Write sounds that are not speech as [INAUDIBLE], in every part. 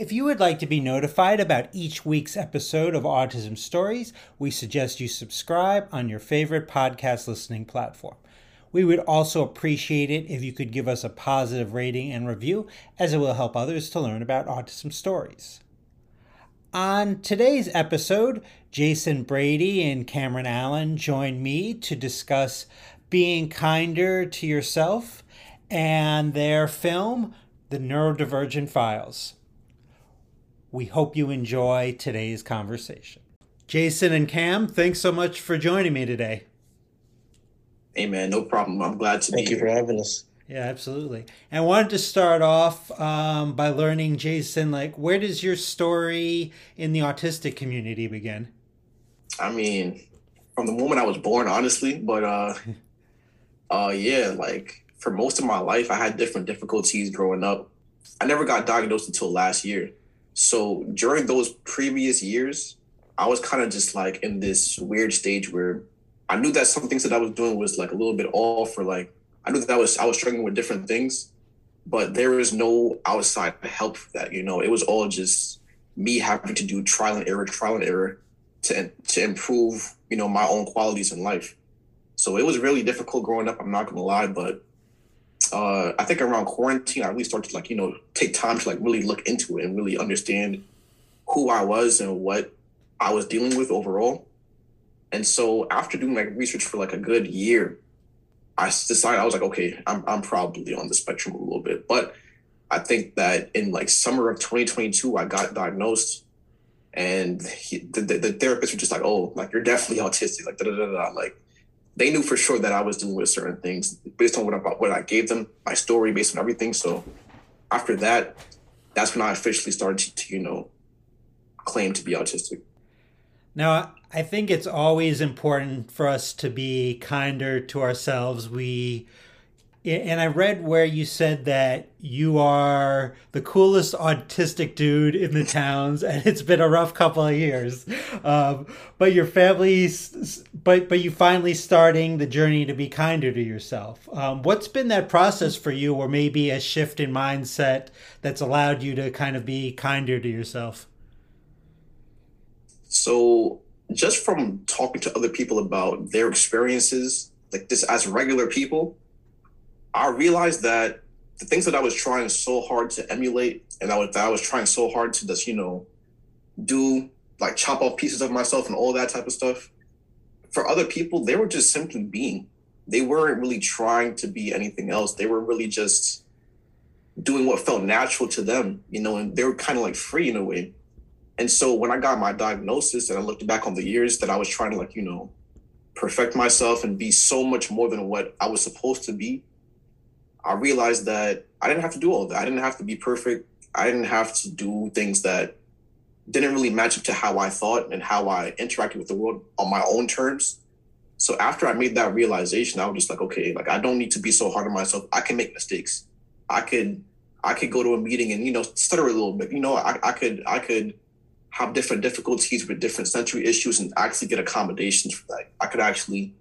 If you would like to be notified about each week's episode of Autism Stories, we suggest you subscribe on your favorite podcast listening platform. We would also appreciate it if you could give us a positive rating and review, as it will help others to learn about autism stories. On today's episode, Jason Brady and Cameron Allen join me to discuss being kinder to yourself and their film, The Neurodivergent Files. We hope you enjoy today's conversation. Jason and Cam, thanks so much for joining me today. Hey man, no problem. I'm glad to Thank be you for having us. Yeah, absolutely. And I wanted to start off um, by learning, Jason, like where does your story in the autistic community begin? I mean, from the moment I was born, honestly, but uh, [LAUGHS] uh, yeah, like for most of my life, I had different difficulties growing up. I never got diagnosed until last year. So during those previous years, I was kind of just like in this weird stage where I knew that some things that I was doing was like a little bit off, or like I knew that I was I was struggling with different things, but there was no outside help for that. You know, it was all just me having to do trial and error, trial and error to to improve, you know, my own qualities in life. So it was really difficult growing up. I'm not gonna lie, but uh, I think around quarantine, I really started to like, you know, take time to like really look into it and really understand who I was and what I was dealing with overall. And so after doing like research for like a good year, I decided I was like, okay, I'm I'm probably on the spectrum a little bit. But I think that in like summer of 2022, I got diagnosed, and he, the, the the therapists were just like, oh, like you're definitely [LAUGHS] autistic, like da da da da. Like they knew for sure that I was dealing with certain things based on what I what I gave them, my story, based on everything. So after that, that's when I officially started to, to you know claim to be autistic. Now, I think it's always important for us to be kinder to ourselves. We and I read where you said that you are the coolest autistic dude in the towns, [LAUGHS] and it's been a rough couple of years. Um, but your family's, but but you finally starting the journey to be kinder to yourself. Um, what's been that process for you, or maybe a shift in mindset that's allowed you to kind of be kinder to yourself? So just from talking to other people about their experiences, like this as regular people, I realized that the things that I was trying so hard to emulate and I was, that I was trying so hard to just, you know, do like chop off pieces of myself and all that type of stuff. For other people, they were just simply being. They weren't really trying to be anything else. They were really just doing what felt natural to them, you know, and they were kind of like free in a way. And so when I got my diagnosis and I looked back on the years that I was trying to like, you know, perfect myself and be so much more than what I was supposed to be, I realized that I didn't have to do all that. I didn't have to be perfect. I didn't have to do things that didn't really match up to how I thought and how I interacted with the world on my own terms. So after I made that realization, I was just like, okay, like I don't need to be so hard on myself. I can make mistakes. I could I could go to a meeting and you know stutter a little bit. You know, I, I could I could have different difficulties with different sensory issues and actually get accommodations for that. I could actually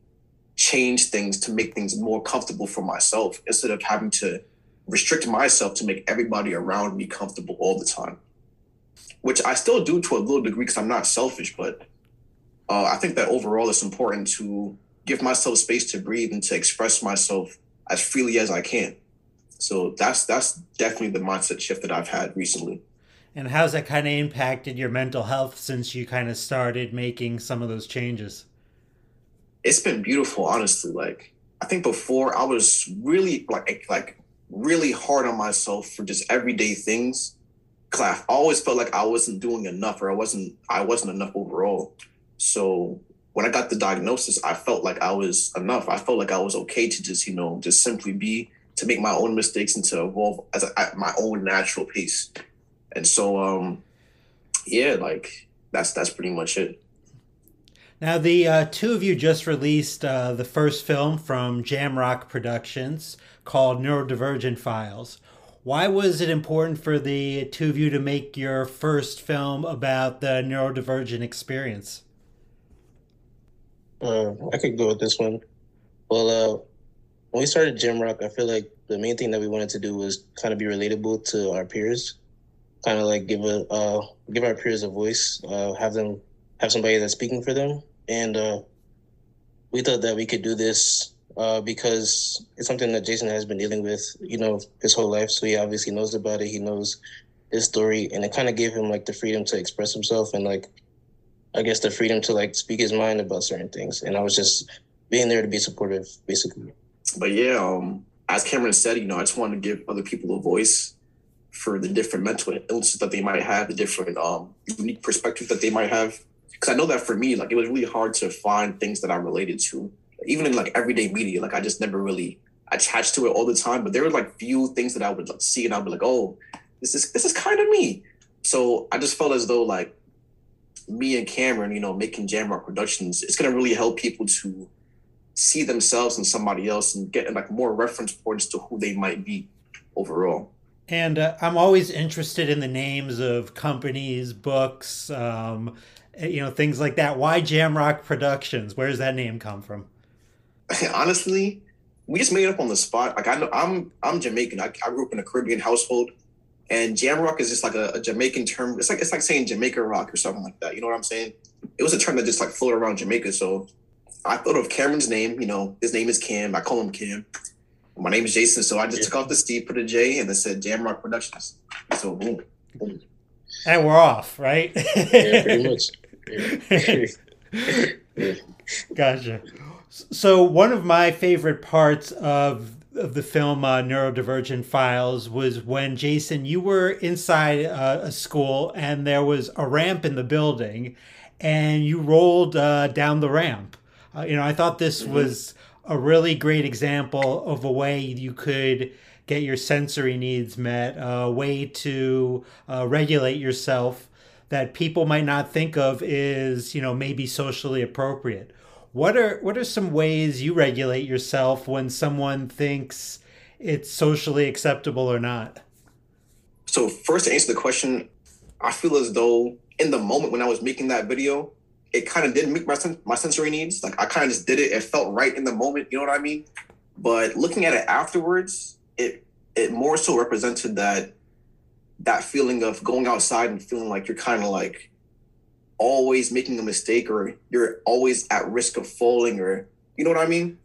change things to make things more comfortable for myself instead of having to restrict myself to make everybody around me comfortable all the time. Which I still do to a little degree because I'm not selfish, but uh, I think that overall it's important to give myself space to breathe and to express myself as freely as I can. So that's that's definitely the mindset shift that I've had recently. And how's that kind of impacted your mental health since you kind of started making some of those changes? It's been beautiful, honestly. Like I think before I was really like like really hard on myself for just everyday things. Cause I always felt like I wasn't doing enough or I wasn't I wasn't enough overall. So when I got the diagnosis, I felt like I was enough. I felt like I was okay to just, you know, just simply be, to make my own mistakes and to evolve as a, at my own natural pace. And so, um, yeah, like that's that's pretty much it. Now, the uh, two of you just released uh, the first film from Jamrock Productions called Neurodivergent Files. Why was it important for the two of you to make your first film about the neurodivergent experience? Uh, I could go with this one. Well, uh, when we started Jamrock, I feel like the main thing that we wanted to do was kind of be relatable to our peers, kind of like give a uh, give our peers a voice, uh, have them have somebody that's speaking for them, and uh, we thought that we could do this uh, because it's something that Jason has been dealing with, you know, his whole life. So he obviously knows about it. He knows his story, and it kind of gave him like the freedom to express himself and like, I guess the freedom to like speak his mind about certain things. And I was just being there to be supportive, basically. But yeah, um, as Cameron said, you know, I just wanted to give other people a voice for the different mental illnesses that they might have, the different um, unique perspectives that they might have. Because I know that for me, like it was really hard to find things that I related to, even in like everyday media. Like I just never really attached to it all the time. But there were like few things that I would like see, and I'd be like, oh, this is this is kind of me. So I just felt as though like me and Cameron, you know, making Jamrock Productions, it's gonna really help people to see themselves in somebody else and get like more reference points to who they might be overall. And uh, I'm always interested in the names of companies, books, um, Eh, you know, things like that. Why Jamrock Productions? Where does that name come from? [LAUGHS] Honestly, we just made it up on the spot. Like I know I'm I'm Jamaican. I, I grew up in a Caribbean household, and Jamrock is just like a, a, Jamaican term. It's like it's like saying Jamaica rock or something like that. You know what I'm saying? It was a term that just like floated around Jamaica. So I thought of Cameron's name. You know, his name is Cam. I call him Cam. My name is Jason, so I just yeah. took off the C, put a J, and then said Jamrock Productions. So boom, boom. And we're off, right? yeah, pretty [LAUGHS] much. [LAUGHS] Gotcha. So one of my favorite parts of of the film uh, Neurodivergent Files was when Jason, you were inside uh, a school and there was a ramp in the building, and you rolled uh, down the ramp. Uh, you know, I thought this mm-hmm. was a really great example of a way you could get your sensory needs met, a way to uh, regulate yourself that people might not think of is, you know, maybe socially appropriate. What are what are some ways you regulate yourself when someone thinks it's socially acceptable or not? So first to answer the question, I feel as though in the moment when I was making that video, it kind of didn't meet my my sensory needs. Like I kind of just did it. It felt right in the moment. You know what I mean? But looking at it afterwards, it it more so represented that that feeling of going outside and feeling like you're kind of like always making a mistake or you're always at risk of falling or you know what I mean?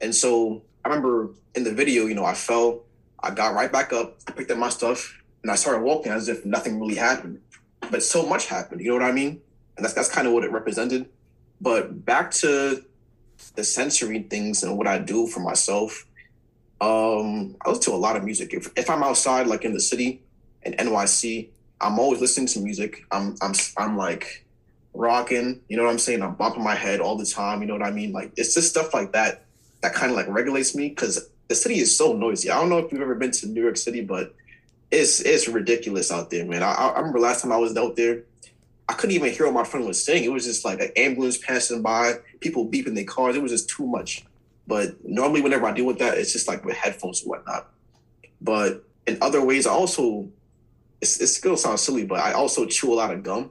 And so I remember in the video, you know, I fell, I got right back up, I picked up my stuff, and I started walking as if nothing really happened. But so much happened, you know what I mean? and that's that's kind of what it represented. But back to the sensory things and what I do for myself. Um, I listen to a lot of music. If, if I'm outside, like in the city in NYC, I'm always listening to music. I'm I'm I'm like rocking. You know what I'm saying? I'm bumping my head all the time. You know what I mean? Like it's just stuff like that that kind of like regulates me because the city is so noisy. I don't know if you've ever been to New York City, but it's it's ridiculous out there, man. I, I remember last time I was out there, I couldn't even hear what my friend was saying. It was just like an ambulance passing by, people beeping their cars. It was just too much. But normally, whenever I deal with that, it's just like with headphones and whatnot. But in other ways, I also it's, it's gonna sound silly, but I also chew a lot of gum.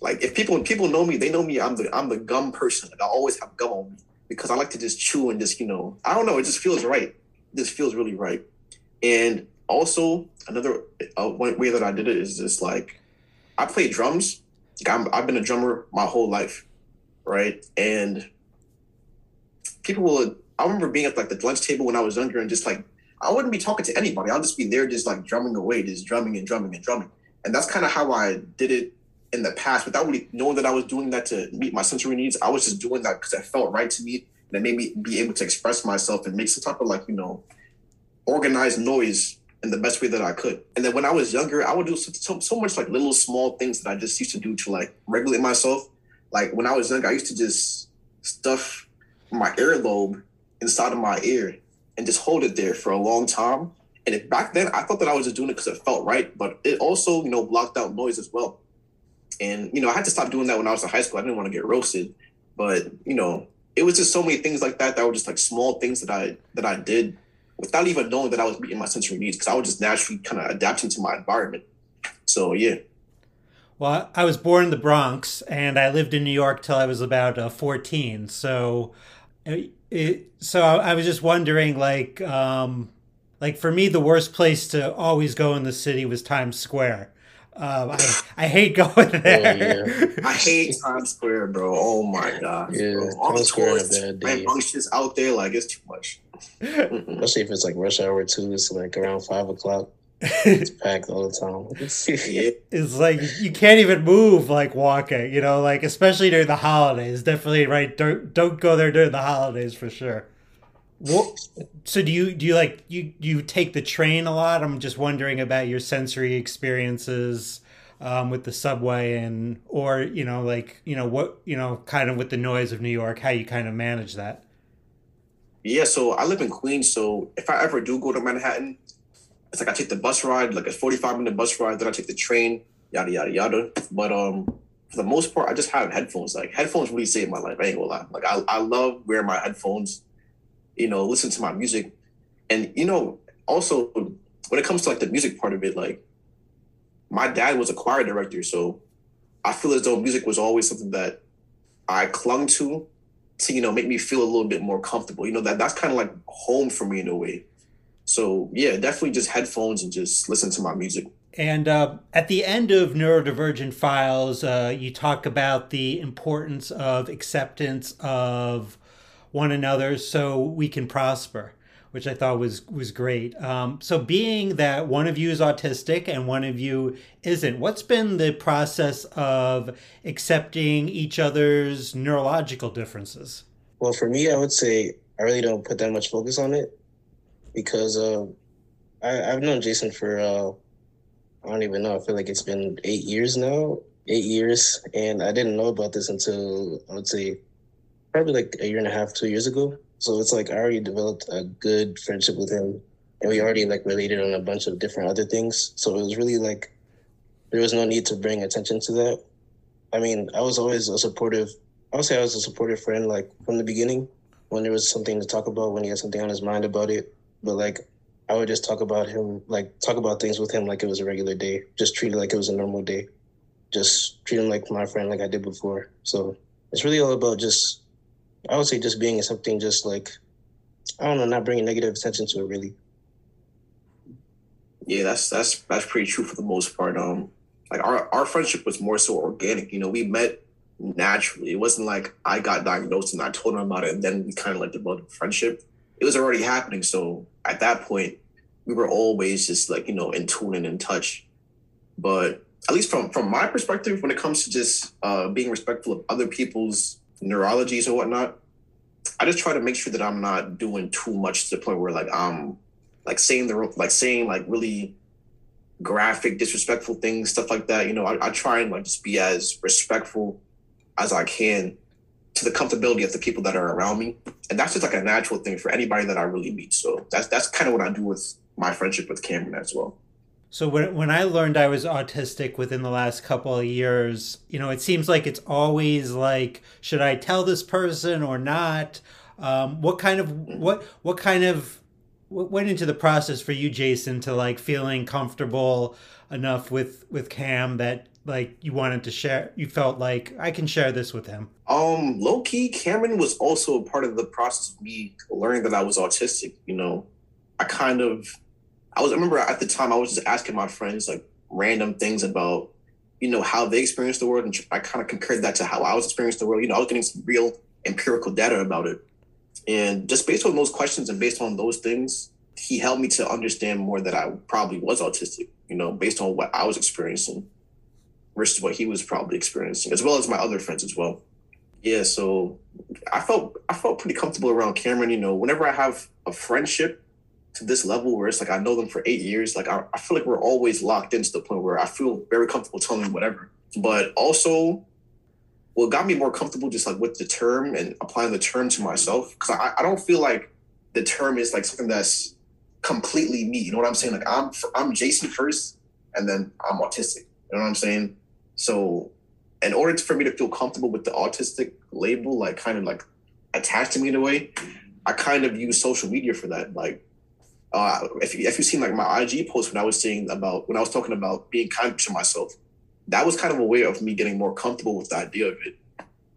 Like if people people know me, they know me. I'm the I'm the gum person. Like I always have gum on me because I like to just chew and just you know I don't know. It just feels right. This feels really right. And also another uh, way that I did it is just like I play drums I'm, I've been a drummer my whole life, right? And people will. I remember being at like the lunch table when I was younger, and just like I wouldn't be talking to anybody. I'll just be there, just like drumming away, just drumming and drumming and drumming. And that's kind of how I did it in the past, without really knowing that I was doing that to meet my sensory needs. I was just doing that because it felt right to me, and it made me be able to express myself and make some type of like you know organized noise in the best way that I could. And then when I was younger, I would do so, so, so, much like little small things that I just used to do to like regulate myself. Like when I was young, I used to just stuff my earlobe inside of my ear and just hold it there for a long time. And back then I thought that I was just doing it because it felt right, but it also, you know, blocked out noise as well. And, you know, I had to stop doing that when I was in high school. I didn't want to get roasted. But you know, it was just so many things like that that were just like small things that I that I did without even knowing that I was meeting my sensory needs because I was just naturally kind of adapting to my environment. So yeah. Well, I was born in the Bronx and I lived in New York till I was about uh, 14. So, it, it, so I was just wondering, like, um, like for me, the worst place to always go in the city was Times Square. Um, I, I hate [LAUGHS] going oh, there. Oh, yeah. I hate Times Square, bro. Oh my god. Yeah, bro. All Times the tourists rambunctious out there, like it's too much. [LAUGHS] Especially if it's like rush hour too. It's like around five o'clock. It's [LAUGHS] packed all the time. [LAUGHS] it's like you can't even move like walking, you know, like especially during the holidays. Definitely right. Don't don't go there during the holidays for sure. What? So do you do you like you you take the train a lot? I'm just wondering about your sensory experiences um, with the subway and or you know like you know what you know kind of with the noise of New York, how you kind of manage that. Yeah, so I live in Queens, so if I ever do go to Manhattan, it's like I take the bus ride, like a 45 minute bus ride, then I take the train, yada yada yada. But um for the most part, I just have headphones. Like headphones really saved my life. I ain't gonna lie. Like I, I love wearing my headphones you know, listen to my music. And, you know, also when it comes to like the music part of it, like my dad was a choir director. So I feel as though music was always something that I clung to to, you know, make me feel a little bit more comfortable. You know, that that's kind of like home for me in a way. So yeah, definitely just headphones and just listen to my music. And uh, at the end of Neurodivergent Files, uh, you talk about the importance of acceptance of one another so we can prosper which I thought was was great. Um, so, being that one of you is autistic and one of you isn't, what's been the process of accepting each other's neurological differences? Well, for me, I would say I really don't put that much focus on it because uh, I, have known Jason for uh, I don't even know. I feel like it's been eight years now, eight years, and I didn't know about this until I would say probably like a year and a half, two years ago. So it's like I already developed a good friendship with him, and we already like related on a bunch of different other things. So it was really like there was no need to bring attention to that. I mean, I was always a supportive. I would say I was a supportive friend, like from the beginning, when there was something to talk about, when he had something on his mind about it. But like, I would just talk about him, like talk about things with him like it was a regular day, just treat it like it was a normal day, just treat him like my friend, like I did before. So it's really all about just I would say just being something just like I don't know, not bringing negative attention to it really. Yeah, that's that's that's pretty true for the most part. Um, like our our friendship was more so organic. You know, we met naturally. It wasn't like I got diagnosed and I told him about it, and then we kind of like developed a friendship. It was already happening. So at that point, we were always just like you know in tune and in touch. But at least from from my perspective, when it comes to just uh, being respectful of other people's neurologies or whatnot, I just try to make sure that I'm not doing too much to the point where like I'm like saying the like saying like really graphic, disrespectful things, stuff like that. You know, I, I try and like just be as respectful as I can to the comfortability of the people that are around me. And that's just like a natural thing for anybody that I really meet. So that's that's kind of what I do with my friendship with Cameron as well. So when when I learned I was autistic within the last couple of years, you know, it seems like it's always like, should I tell this person or not? Um, what kind of what what kind of what went into the process for you, Jason, to like feeling comfortable enough with with Cam that like you wanted to share? You felt like I can share this with him. Um, low key, Cameron was also a part of the process of me learning that I was autistic. You know, I kind of I was I remember at the time I was just asking my friends like random things about you know how they experienced the world, and I kind of compared that to how I was experiencing the world. You know, I was getting some real empirical data about it, and just based on those questions and based on those things, he helped me to understand more that I probably was autistic. You know, based on what I was experiencing versus what he was probably experiencing, as well as my other friends as well. Yeah, so I felt I felt pretty comfortable around Cameron. You know, whenever I have a friendship to this level where it's like I know them for eight years. Like I, I feel like we're always locked into the point where I feel very comfortable telling them whatever. But also, what got me more comfortable just like with the term and applying the term to myself because I, I don't feel like the term is like something that's completely me. You know what I'm saying? Like I'm I'm Jason first, and then I'm autistic. You know what I'm saying? So in order for me to feel comfortable with the autistic label, like kind of like attached to me in a way, I kind of use social media for that. Like, uh, if you, if you've seen like my IG post when I was saying about when I was talking about being kind to myself, that was kind of a way of me getting more comfortable with the idea of it,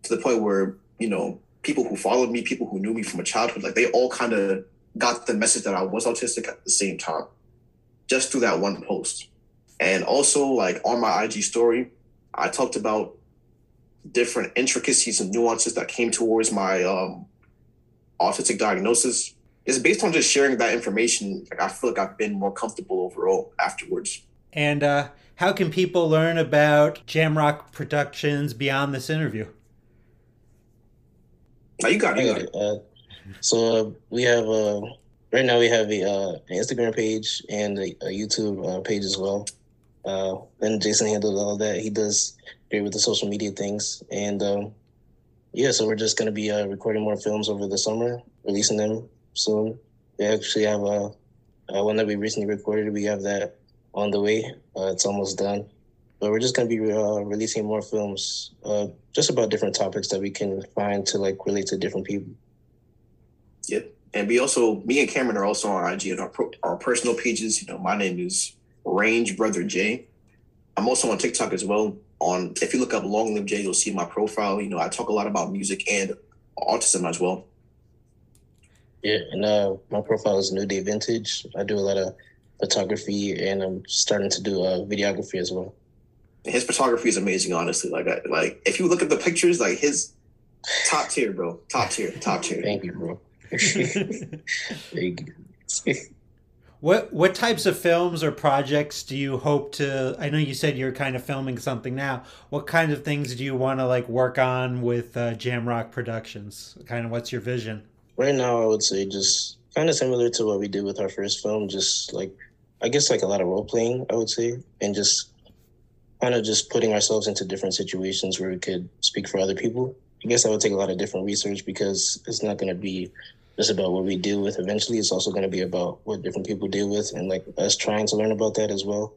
to the point where you know people who followed me, people who knew me from a childhood, like they all kind of got the message that I was autistic at the same time, just through that one post. And also, like on my IG story, I talked about different intricacies and nuances that came towards my um, autistic diagnosis. It's based on just sharing that information. Like I feel like I've been more comfortable overall afterwards. And uh, how can people learn about Jamrock Productions beyond this interview? Now you got it. You got it. Uh, so uh, we have uh, right now we have a uh, an Instagram page and a, a YouTube uh, page as well. Uh, and Jason handled all that. He does great with the social media things, and um, yeah, so we're just gonna be uh, recording more films over the summer, releasing them soon. We actually have a, a one that we recently recorded. We have that on the way. Uh, it's almost done, but we're just gonna be uh, releasing more films, uh, just about different topics that we can find to like relate to different people. Yep, and we also, me and Cameron are also on IG and our our personal pages. You know, my name is Range Brother J. I'm also on TikTok as well. On if you look up Long Live J, you'll see my profile. You know, I talk a lot about music and autism as well. Yeah, and uh, my profile is New Day Vintage. I do a lot of photography, and I'm starting to do uh, videography as well. His photography is amazing, honestly. Like, I, like if you look at the pictures, like his top tier, bro, top tier, top tier. Thank you, bro. [LAUGHS] Thank you. [LAUGHS] What what types of films or projects do you hope to? I know you said you're kind of filming something now. What kind of things do you want to like work on with uh, Jamrock Productions? Kind of what's your vision? Right now, I would say just kind of similar to what we did with our first film. Just like I guess like a lot of role playing, I would say, and just kind of just putting ourselves into different situations where we could speak for other people. I guess I would take a lot of different research because it's not going to be just about what we deal with eventually. It's also going to be about what different people deal with and like us trying to learn about that as well.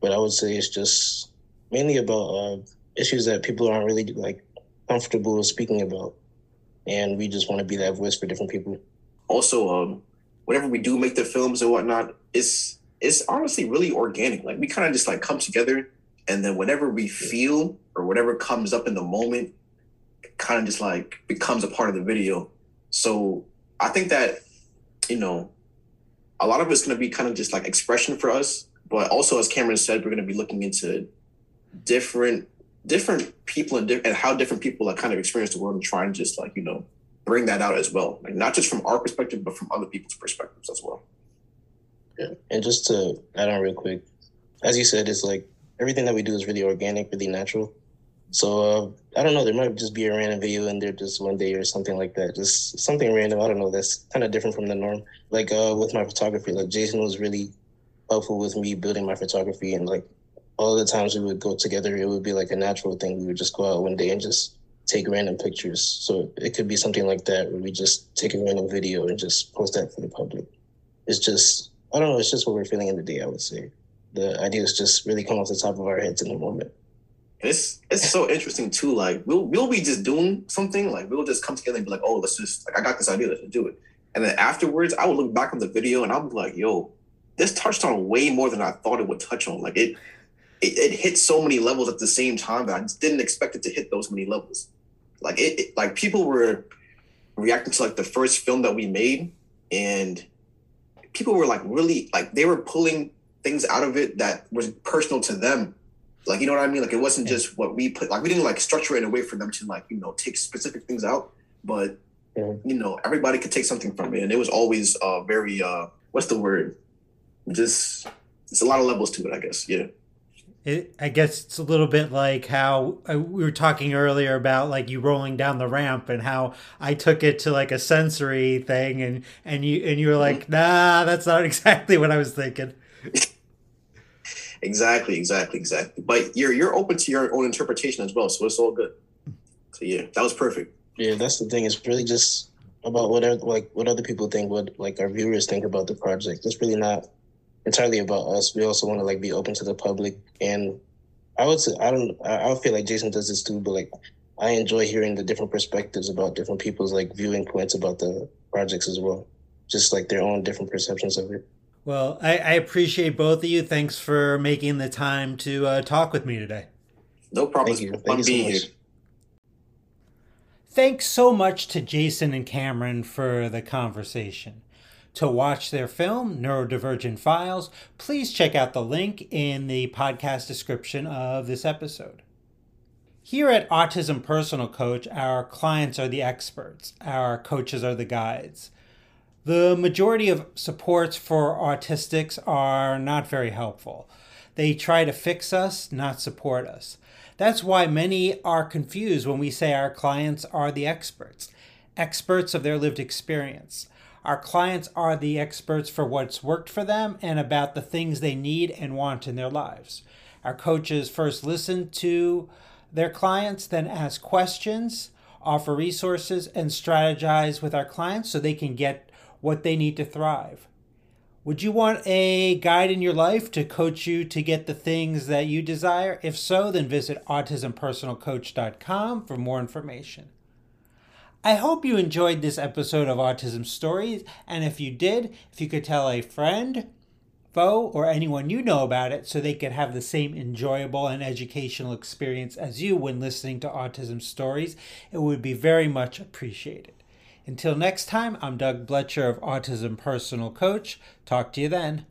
But I would say it's just mainly about uh, issues that people aren't really like comfortable speaking about. And we just want to be that voice for different people. Also, um, whenever we do make the films and whatnot, it's it's honestly really organic. Like we kind of just like come together and then whatever we feel or whatever comes up in the moment kind of just like becomes a part of the video. So I think that, you know, a lot of it's going to be kind of just like expression for us, but also as Cameron said, we're going to be looking into different different people and, di- and how different people like kind of experience the world and try and just like you know bring that out as well, like not just from our perspective, but from other people's perspectives as well. Yeah, and just to add on real quick, as you said, it's like everything that we do is really organic, really natural. So uh, I don't know. There might just be a random video in there just one day or something like that. Just something random. I don't know. That's kind of different from the norm. Like uh, with my photography, like Jason was really helpful with me building my photography, and like all the times we would go together, it would be like a natural thing. We would just go out one day and just take random pictures. So it could be something like that where we just take a random video and just post that for the public. It's just I don't know. It's just what we're feeling in the day. I would say the ideas just really come off the top of our heads in the moment it's it's so interesting too. Like we'll we'll be just doing something, like we'll just come together and be like, oh, let's just like I got this idea, let's do it. And then afterwards, I would look back on the video and I'll be like, yo, this touched on way more than I thought it would touch on. Like it it, it hit so many levels at the same time that I just didn't expect it to hit those many levels. Like it, it like people were reacting to like the first film that we made and people were like really like they were pulling things out of it that was personal to them like, you know what I mean? Like, it wasn't just what we put, like, we didn't like structure it in a way for them to, like, you know, take specific things out, but, you know, everybody could take something from it. And it was always uh, very, uh, what's the word? Just, it's a lot of levels to it, I guess. Yeah. It, I guess it's a little bit like how uh, we were talking earlier about like you rolling down the ramp and how I took it to like a sensory thing and and you and you were like mm-hmm. nah that's not [LAUGHS] exactly what I was thinking. Exactly, exactly, exactly. But you're you're open to your own interpretation as well, so it's all good. So yeah, that was perfect. Yeah, that's the thing. It's really just about whatever like what other people think, what like our viewers think about the project. It's really not entirely about us. We also want to like be open to the public and I would say I don't. I, I feel like Jason does this too, but like I enjoy hearing the different perspectives about different people's like viewing points about the projects as well, just like their own different perceptions of it. Well, I, I appreciate both of you. Thanks for making the time to uh, talk with me today. No problem. Thank you. Thank you so being much. here. Thanks so much to Jason and Cameron for the conversation. To watch their film, Neurodivergent Files, please check out the link in the podcast description of this episode. Here at Autism Personal Coach, our clients are the experts, our coaches are the guides. The majority of supports for autistics are not very helpful. They try to fix us, not support us. That's why many are confused when we say our clients are the experts, experts of their lived experience. Our clients are the experts for what's worked for them and about the things they need and want in their lives. Our coaches first listen to their clients, then ask questions, offer resources, and strategize with our clients so they can get what they need to thrive. Would you want a guide in your life to coach you to get the things that you desire? If so, then visit autismpersonalcoach.com for more information. I hope you enjoyed this episode of Autism Stories, and if you did, if you could tell a friend, foe, or anyone you know about it so they could have the same enjoyable and educational experience as you when listening to Autism Stories, it would be very much appreciated. Until next time, I'm Doug Blecher of Autism Personal Coach. Talk to you then.